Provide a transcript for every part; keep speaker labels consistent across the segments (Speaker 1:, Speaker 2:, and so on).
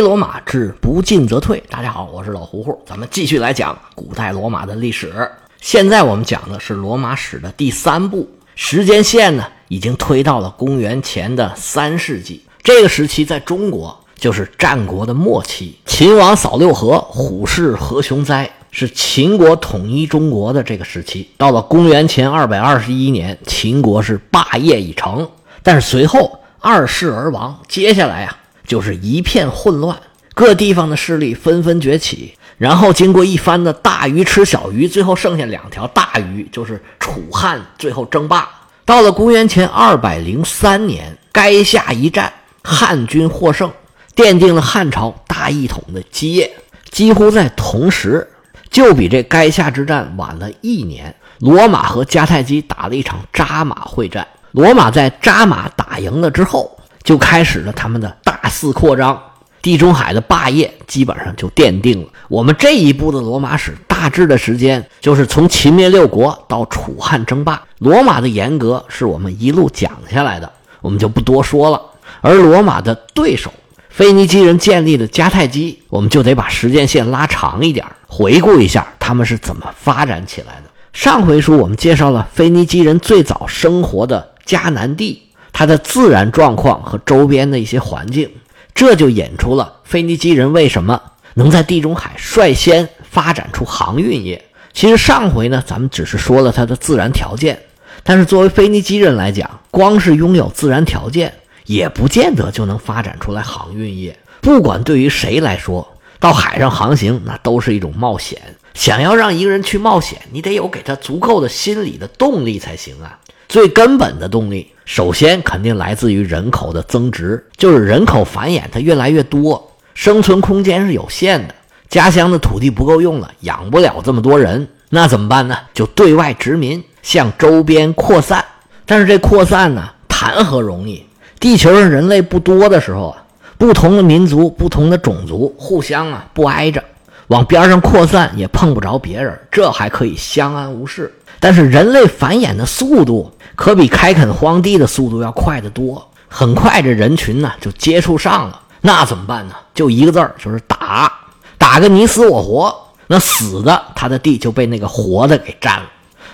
Speaker 1: 罗马之不进则退。大家好，我是老胡胡，咱们继续来讲古代罗马的历史。现在我们讲的是罗马史的第三部，时间线呢已经推到了公元前的三世纪。这个时期在中国就是战国的末期，秦王扫六合，虎视何雄哉，是秦国统一中国的这个时期。到了公元前二百二十一年，秦国是霸业已成，但是随后二世而亡，接下来啊。就是一片混乱，各地方的势力纷纷崛起，然后经过一番的大鱼吃小鱼，最后剩下两条大鱼，就是楚汉最后争霸。到了公元前二百零三年，垓下一战，汉军获胜，奠定了汉朝大一统的基业。几乎在同时，就比这垓下之战晚了一年，罗马和迦太基打了一场扎马会战。罗马在扎马打赢了之后。就开始了他们的大肆扩张，地中海的霸业基本上就奠定了。我们这一部的罗马史大致的时间就是从秦灭六国到楚汉争霸。罗马的严格是我们一路讲下来的，我们就不多说了。而罗马的对手腓尼基人建立的迦太基，我们就得把时间线拉长一点，回顾一下他们是怎么发展起来的。上回书我们介绍了腓尼基人最早生活的迦南地。它的自然状况和周边的一些环境，这就引出了腓尼基人为什么能在地中海率先发展出航运业。其实上回呢，咱们只是说了它的自然条件，但是作为腓尼基人来讲，光是拥有自然条件，也不见得就能发展出来航运业。不管对于谁来说，到海上航行那都是一种冒险。想要让一个人去冒险，你得有给他足够的心理的动力才行啊。最根本的动力，首先肯定来自于人口的增值，就是人口繁衍，它越来越多，生存空间是有限的，家乡的土地不够用了，养不了这么多人，那怎么办呢？就对外殖民，向周边扩散。但是这扩散呢，谈何容易？地球上人类不多的时候啊，不同的民族、不同的种族互相啊不挨着，往边上扩散也碰不着别人，这还可以相安无事。但是人类繁衍的速度。可比开垦荒地的速度要快得多，很快这人群呢就接触上了，那怎么办呢？就一个字儿，就是打，打个你死我活。那死的他的地就被那个活的给占了。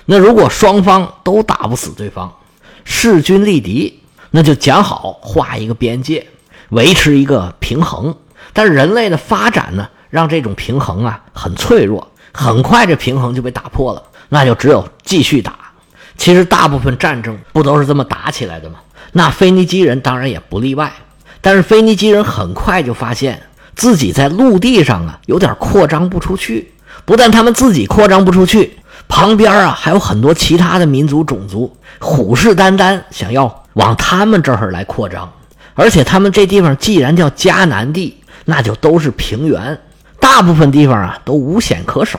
Speaker 1: 那如果双方都打不死对方，势均力敌，那就讲好画一个边界，维持一个平衡。但是人类的发展呢，让这种平衡啊很脆弱，很快这平衡就被打破了，那就只有继续打。其实大部分战争不都是这么打起来的吗？那腓尼基人当然也不例外。但是腓尼基人很快就发现自己在陆地上啊有点扩张不出去。不但他们自己扩张不出去，旁边啊还有很多其他的民族种族虎视眈眈，想要往他们这儿来扩张。而且他们这地方既然叫迦南地，那就都是平原，大部分地方啊都无险可守。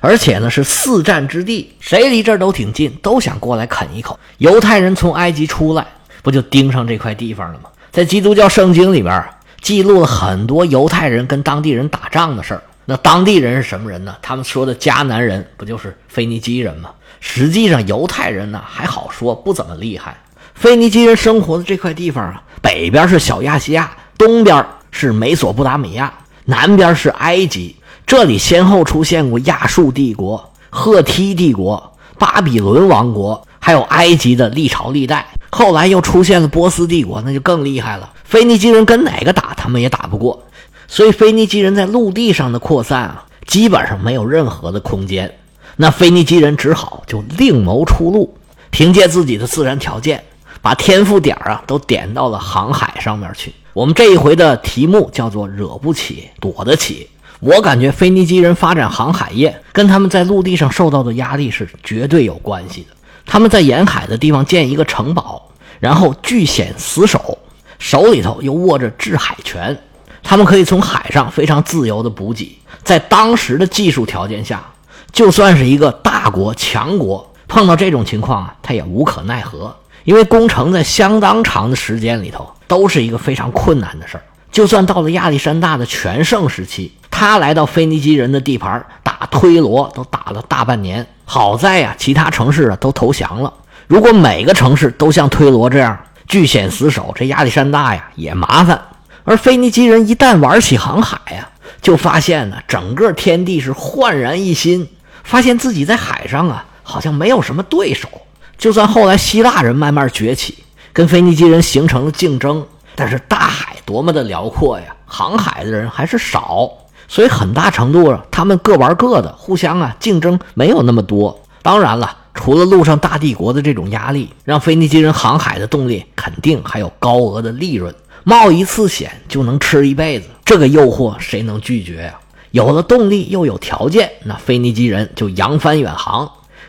Speaker 1: 而且呢，是四战之地，谁离这儿都挺近，都想过来啃一口。犹太人从埃及出来，不就盯上这块地方了吗？在基督教圣经里边记录了很多犹太人跟当地人打仗的事儿。那当地人是什么人呢？他们说的迦南人不就是腓尼基人吗？实际上，犹太人呢还好说，不怎么厉害。腓尼基人生活的这块地方啊，北边是小亚细亚，东边是美索不达米亚，南边是埃及。这里先后出现过亚述帝国、赫梯帝国、巴比伦王国，还有埃及的历朝历代。后来又出现了波斯帝国，那就更厉害了。腓尼基人跟哪个打，他们也打不过。所以腓尼基人在陆地上的扩散啊，基本上没有任何的空间。那腓尼基人只好就另谋出路，凭借自己的自然条件，把天赋点啊都点到了航海上面去。我们这一回的题目叫做“惹不起，躲得起”。我感觉腓尼基人发展航海业，跟他们在陆地上受到的压力是绝对有关系的。他们在沿海的地方建一个城堡，然后据险死守，手里头又握着制海权，他们可以从海上非常自由的补给。在当时的技术条件下，就算是一个大国强国，碰到这种情况啊，他也无可奈何，因为攻城在相当长的时间里头都是一个非常困难的事儿。就算到了亚历山大的全盛时期。他来到腓尼基人的地盘打推罗，都打了大半年。好在呀，其他城市啊都投降了。如果每个城市都像推罗这样据险死守，这亚历山大呀也麻烦。而腓尼基人一旦玩起航海呀，就发现呢，整个天地是焕然一新，发现自己在海上啊，好像没有什么对手。就算后来希腊人慢慢崛起，跟腓尼基人形成了竞争，但是大海多么的辽阔呀，航海的人还是少，所以很大程度上他们各玩各的，互相啊竞争没有那么多。当然了，除了陆上大帝国的这种压力，让腓尼基人航海的动力肯定还有高额的利润，冒一次险就能吃一辈子，这个诱惑谁能拒绝呀？有了动力又有条件，那腓尼基人就扬帆远航。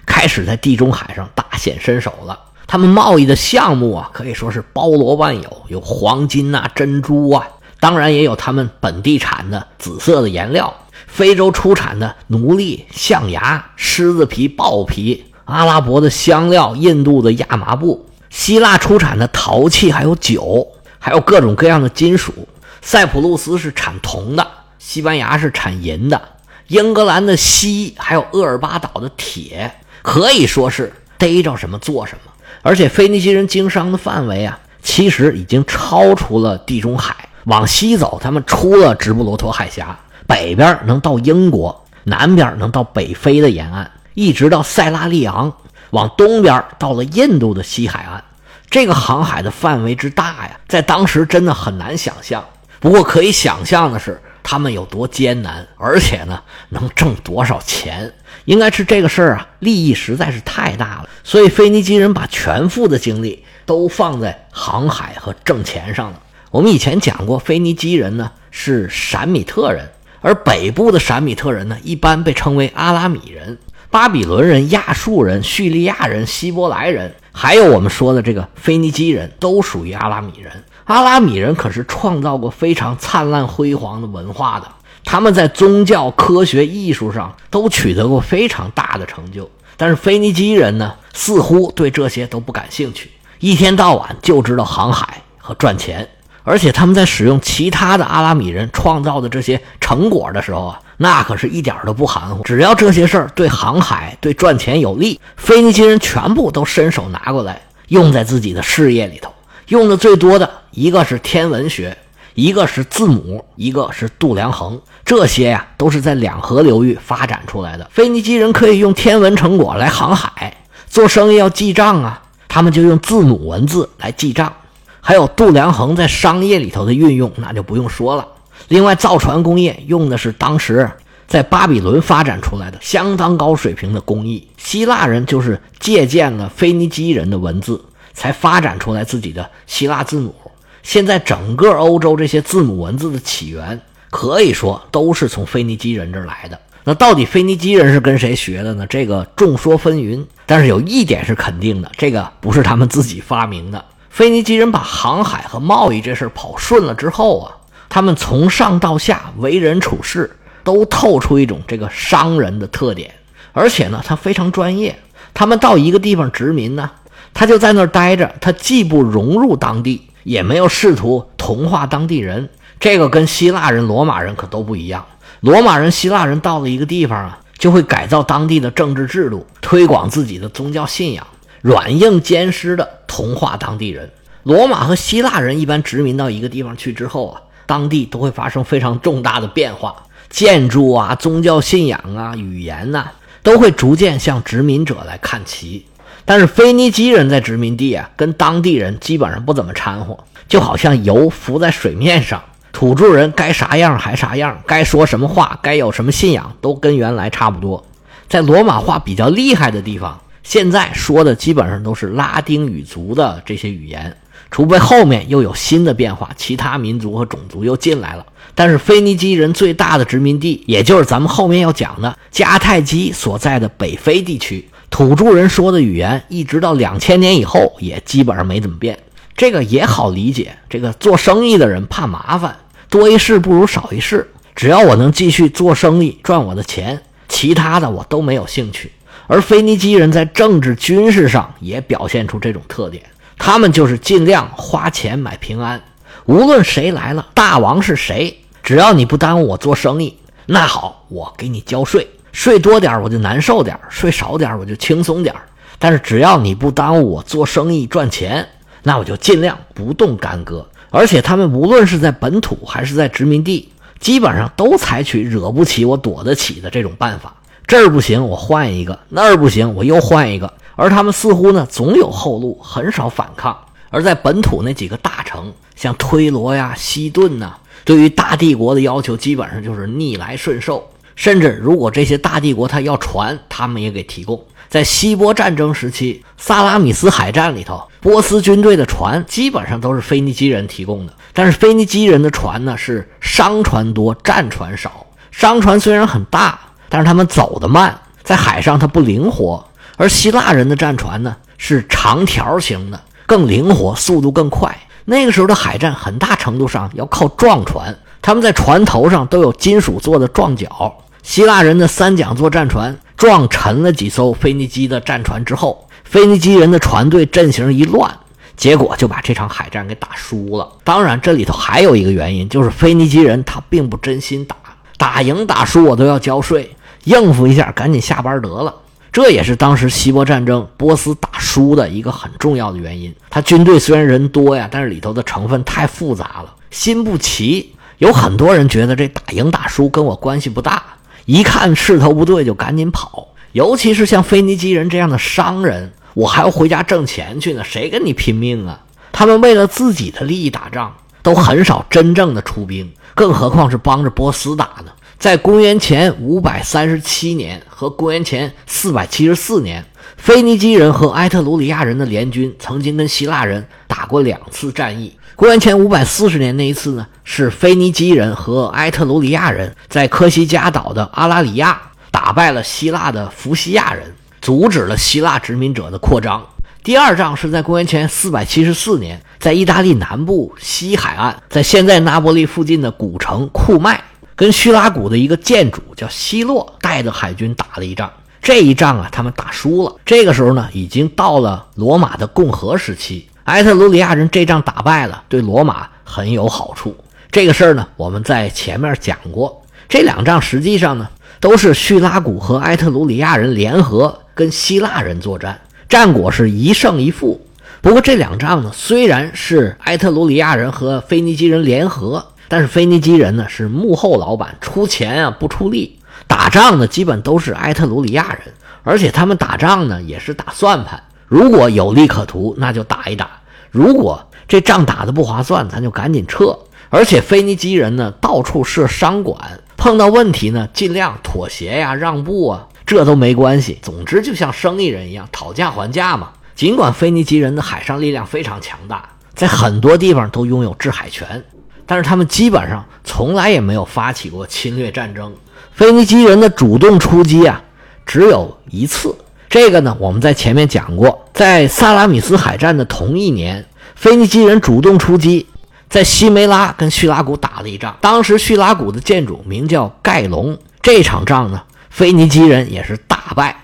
Speaker 1: 开始在地中海上大显身手了。他们贸易的项目啊，可以说是包罗万有，有黄金呐、珍珠啊，当然也有他们本地产的紫色的颜料，非洲出产的奴隶、象牙、狮子皮、豹皮，阿拉伯的香料、印度的亚麻布，希腊出产的陶器，还有酒，还有各种各样的金属。塞浦路斯是产铜的，西班牙是产银的，英格兰的锡，还有厄尔巴岛的铁。可以说是逮着什么做什么，而且腓尼基人经商的范围啊，其实已经超出了地中海。往西走，他们出了直布罗陀海峡，北边能到英国，南边能到北非的沿岸，一直到塞拉利昂，往东边到了印度的西海岸。这个航海的范围之大呀，在当时真的很难想象。不过可以想象的是。他们有多艰难，而且呢，能挣多少钱？应该是这个事儿啊，利益实在是太大了。所以腓尼基人把全副的精力都放在航海和挣钱上了。我们以前讲过，腓尼基人呢是闪米特人，而北部的闪米特人呢，一般被称为阿拉米人。巴比伦人、亚述人、叙利亚人、希伯来人，还有我们说的这个腓尼基人都属于阿拉米人。阿拉米人可是创造过非常灿烂辉煌的文化的，他们在宗教、科学、艺术上都取得过非常大的成就。但是腓尼基人呢，似乎对这些都不感兴趣，一天到晚就知道航海和赚钱。而且他们在使用其他的阿拉米人创造的这些成果的时候啊，那可是一点都不含糊。只要这些事儿对航海、对赚钱有利，腓尼基人全部都伸手拿过来，用在自己的事业里头。用的最多的一个是天文学，一个是字母，一个是度量衡。这些呀都是在两河流域发展出来的。腓尼基人可以用天文成果来航海，做生意要记账啊，他们就用字母文字来记账。还有度量衡在商业里头的运用，那就不用说了。另外，造船工业用的是当时在巴比伦发展出来的相当高水平的工艺。希腊人就是借鉴了腓尼基人的文字。才发展出来自己的希腊字母。现在整个欧洲这些字母文字的起源，可以说都是从腓尼基人这儿来的。那到底腓尼基人是跟谁学的呢？这个众说纷纭。但是有一点是肯定的，这个不是他们自己发明的。腓尼基人把航海和贸易这事儿跑顺了之后啊，他们从上到下为人处事都透出一种这个商人的特点，而且呢，他非常专业。他们到一个地方殖民呢。他就在那儿待着，他既不融入当地，也没有试图同化当地人。这个跟希腊人、罗马人可都不一样。罗马人、希腊人到了一个地方啊，就会改造当地的政治制度，推广自己的宗教信仰，软硬兼施的同化当地人。罗马和希腊人一般殖民到一个地方去之后啊，当地都会发生非常重大的变化，建筑啊、宗教信仰啊、语言呐，都会逐渐向殖民者来看齐。但是腓尼基人在殖民地啊，跟当地人基本上不怎么掺和，就好像油浮在水面上。土著人该啥样还啥样，该说什么话，该有什么信仰，都跟原来差不多。在罗马化比较厉害的地方，现在说的基本上都是拉丁语族的这些语言，除非后面又有新的变化，其他民族和种族又进来了。但是腓尼基人最大的殖民地，也就是咱们后面要讲的迦太基所在的北非地区。土著人说的语言，一直到两千年以后也基本上没怎么变。这个也好理解，这个做生意的人怕麻烦，多一事不如少一事。只要我能继续做生意赚我的钱，其他的我都没有兴趣。而腓尼基人在政治军事上也表现出这种特点，他们就是尽量花钱买平安。无论谁来了，大王是谁，只要你不耽误我做生意，那好，我给你交税。睡多点我就难受点睡少点我就轻松点但是只要你不耽误我做生意赚钱，那我就尽量不动干戈。而且他们无论是在本土还是在殖民地，基本上都采取惹不起我躲得起的这种办法。这儿不行，我换一个；那儿不行，我又换一个。而他们似乎呢，总有后路，很少反抗。而在本土那几个大城，像推罗呀、西顿呐，对于大帝国的要求基本上就是逆来顺受。甚至如果这些大帝国他要船，他们也给提供。在希波战争时期，萨拉米斯海战里头，波斯军队的船基本上都是腓尼基人提供的。但是腓尼基人的船呢，是商船多，战船少。商船虽然很大，但是他们走得慢，在海上它不灵活。而希腊人的战船呢，是长条形的，更灵活，速度更快。那个时候的海战很大程度上要靠撞船，他们在船头上都有金属做的撞角。希腊人的三桨作战船撞沉了几艘腓尼基的战船之后，腓尼基人的船队阵型一乱，结果就把这场海战给打输了。当然，这里头还有一个原因，就是腓尼基人他并不真心打，打赢打输我都要交税，应付一下，赶紧下班得了。这也是当时希波战争波斯打输的一个很重要的原因。他军队虽然人多呀，但是里头的成分太复杂了，心不齐。有很多人觉得这打赢打输跟我关系不大。一看势头不对，就赶紧跑。尤其是像腓尼基人这样的商人，我还要回家挣钱去呢，谁跟你拼命啊？他们为了自己的利益打仗，都很少真正的出兵，更何况是帮着波斯打呢？在公元前五百三十七年和公元前四百七十四年，腓尼基人和埃特鲁里亚人的联军曾经跟希腊人打过两次战役。公元前五百四十年那一次呢，是腓尼基人和埃特鲁里亚人在科西嘉岛的阿拉里亚打败了希腊的福西亚人，阻止了希腊殖民者的扩张。第二仗是在公元前四百七十四年，在意大利南部西海岸，在现在那波利附近的古城库麦，跟叙拉古的一个建主叫希洛带着海军打了一仗。这一仗啊，他们打输了。这个时候呢，已经到了罗马的共和时期。埃特鲁里亚人这仗打败了，对罗马很有好处。这个事儿呢，我们在前面讲过。这两仗实际上呢，都是叙拉古和埃特鲁里亚人联合跟希腊人作战，战果是一胜一负。不过这两仗呢，虽然是埃特鲁里亚人和腓尼基人联合，但是腓尼基人呢是幕后老板，出钱啊不出力，打仗呢基本都是埃特鲁里亚人，而且他们打仗呢也是打算盘，如果有利可图，那就打一打。如果这仗打得不划算，咱就赶紧撤。而且腓尼基人呢，到处设商馆，碰到问题呢，尽量妥协呀、让步啊，这都没关系。总之，就像生意人一样，讨价还价嘛。尽管腓尼基人的海上力量非常强大，在很多地方都拥有制海权，但是他们基本上从来也没有发起过侵略战争。腓尼基人的主动出击啊，只有一次。这个呢，我们在前面讲过，在萨拉米斯海战的同一年，腓尼基人主动出击，在西梅拉跟叙拉古打了一仗。当时叙拉古的建主名叫盖隆。这场仗呢，腓尼基人也是大败。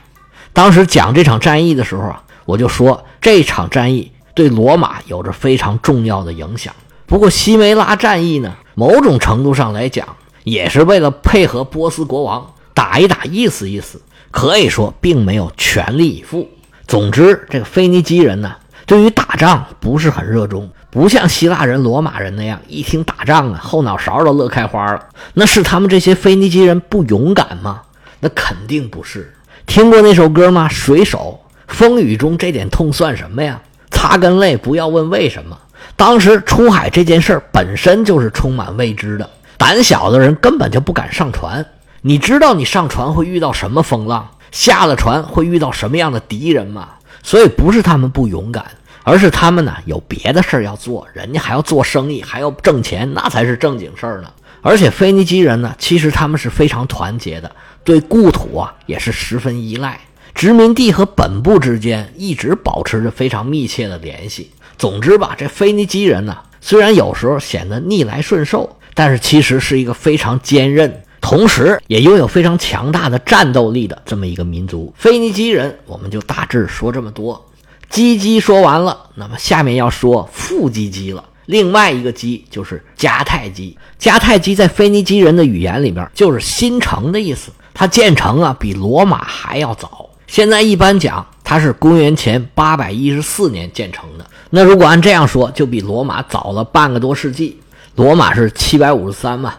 Speaker 1: 当时讲这场战役的时候啊，我就说这场战役对罗马有着非常重要的影响。不过西梅拉战役呢，某种程度上来讲，也是为了配合波斯国王打一打，意思意思。可以说，并没有全力以赴。总之，这个腓尼基人呢，对于打仗不是很热衷，不像希腊人、罗马人那样，一听打仗啊，后脑勺都乐开花了。那是他们这些腓尼基人不勇敢吗？那肯定不是。听过那首歌吗？水手，风雨中这点痛算什么呀？擦干泪，不要问为什么。当时出海这件事本身就是充满未知的，胆小的人根本就不敢上船。你知道你上船会遇到什么风浪，下了船会遇到什么样的敌人吗？所以不是他们不勇敢，而是他们呢有别的事儿要做，人家还要做生意，还要挣钱，那才是正经事儿呢。而且腓尼基人呢，其实他们是非常团结的，对故土啊也是十分依赖，殖民地和本部之间一直保持着非常密切的联系。总之吧，这腓尼基人呢，虽然有时候显得逆来顺受，但是其实是一个非常坚韧。同时，也拥有非常强大的战斗力的这么一个民族——腓尼基人，我们就大致说这么多。基基说完了，那么下面要说副基基了。另外一个基就是迦太基。迦太基在腓尼基人的语言里边就是新城的意思。它建成啊比罗马还要早。现在一般讲它是公元前八百一十四年建成的。那如果按这样说，就比罗马早了半个多世纪。罗马是七百五十三嘛，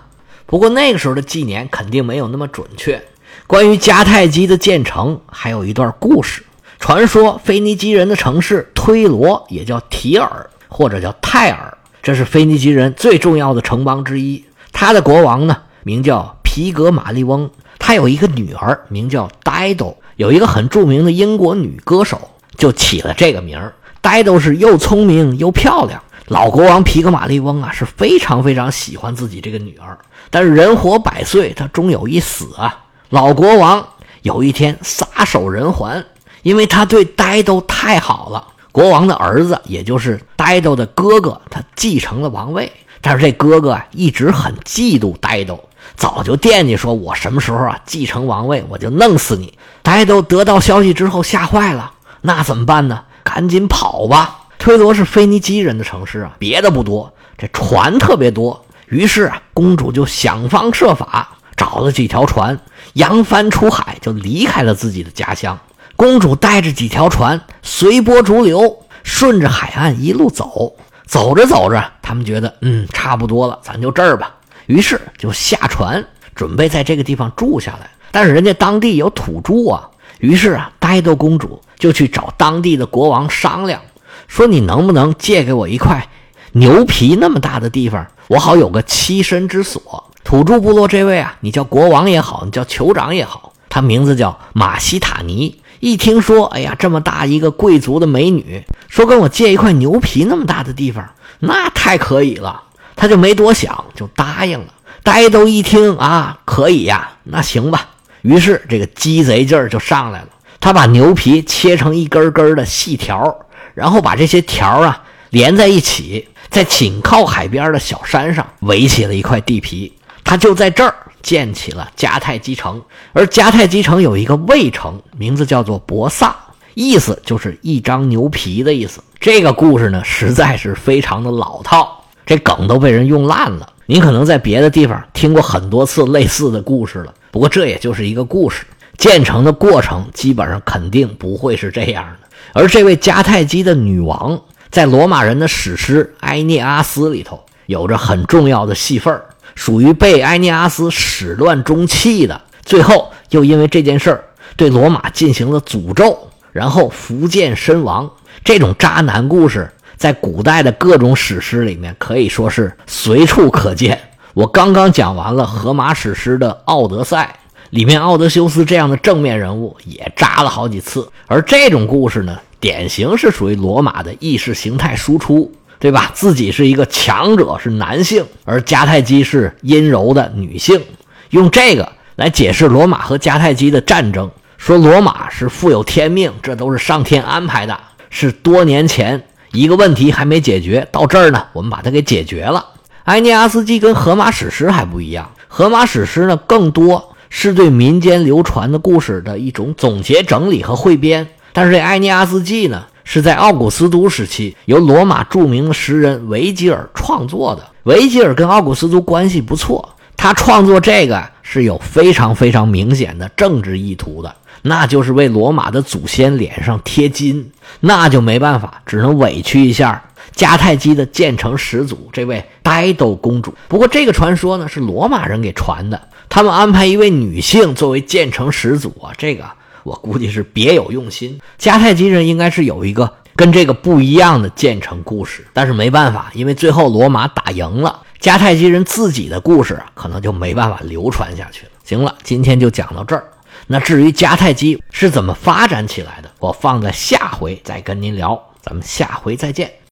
Speaker 1: 不过那个时候的纪年肯定没有那么准确。关于迦太基的建成，还有一段故事。传说腓尼基人的城市推罗，也叫提尔或者叫泰尔，这是腓尼基人最重要的城邦之一。他的国王呢，名叫皮格马利翁，他有一个女儿，名叫呆豆。有一个很著名的英国女歌手，就起了这个名儿。呆豆是又聪明又漂亮。老国王皮格马利翁啊，是非常非常喜欢自己这个女儿。但是人活百岁，他终有一死啊。老国王有一天撒手人寰，因为他对呆豆太好了。国王的儿子，也就是呆豆的哥哥，他继承了王位。但是这哥哥啊，一直很嫉妒呆豆，早就惦记说：“我什么时候啊继承王位，我就弄死你。”呆豆得到消息之后吓坏了，那怎么办呢？赶紧跑吧！推罗是腓尼基人的城市啊，别的不多，这船特别多。于是啊，公主就想方设法找了几条船，扬帆出海，就离开了自己的家乡。公主带着几条船，随波逐流，顺着海岸一路走。走着走着，他们觉得嗯，差不多了，咱就这儿吧。于是就下船，准备在这个地方住下来。但是人家当地有土著啊，于是啊，呆豆公主就去找当地的国王商量。说你能不能借给我一块牛皮那么大的地方，我好有个栖身之所。土著部落这位啊，你叫国王也好，你叫酋长也好，他名字叫马西塔尼。一听说，哎呀，这么大一个贵族的美女，说跟我借一块牛皮那么大的地方，那太可以了。他就没多想，就答应了。呆豆一听啊，可以呀，那行吧。于是这个鸡贼劲儿就上来了，他把牛皮切成一根根的细条。然后把这些条啊连在一起，在紧靠海边的小山上围起了一块地皮，他就在这儿建起了迦太基城。而迦太基城有一个卫城，名字叫做博萨，意思就是一张牛皮的意思。这个故事呢，实在是非常的老套，这梗都被人用烂了。您可能在别的地方听过很多次类似的故事了，不过这也就是一个故事，建成的过程基本上肯定不会是这样的。而这位迦太基的女王，在罗马人的史诗《埃涅阿斯》里头有着很重要的戏份属于被埃涅阿斯始乱终弃的。最后又因为这件事儿对罗马进行了诅咒，然后福建身亡。这种渣男故事在古代的各种史诗里面可以说是随处可见。我刚刚讲完了荷马史诗的《奥德赛》。里面奥德修斯这样的正面人物也扎了好几次，而这种故事呢，典型是属于罗马的意识形态输出，对吧？自己是一个强者，是男性，而迦太基是阴柔的女性，用这个来解释罗马和迦太基的战争，说罗马是富有天命，这都是上天安排的，是多年前一个问题还没解决，到这儿呢，我们把它给解决了。埃涅阿斯纪跟荷马史诗还不一样，荷马史诗呢更多。是对民间流传的故事的一种总结整理和汇编，但是这《埃涅阿斯纪》呢，是在奥古斯都时期由罗马著名诗人维吉尔创作的。维吉尔跟奥古斯都关系不错，他创作这个是有非常非常明显的政治意图的，那就是为罗马的祖先脸上贴金，那就没办法，只能委屈一下迦太基的建成始祖这位呆豆公主。不过这个传说呢，是罗马人给传的。他们安排一位女性作为建成始祖啊，这个我估计是别有用心。迦太基人应该是有一个跟这个不一样的建成故事，但是没办法，因为最后罗马打赢了，迦太基人自己的故事啊可能就没办法流传下去了。行了，今天就讲到这儿。那至于迦太基是怎么发展起来的，我放在下回再跟您聊。咱们下回再见。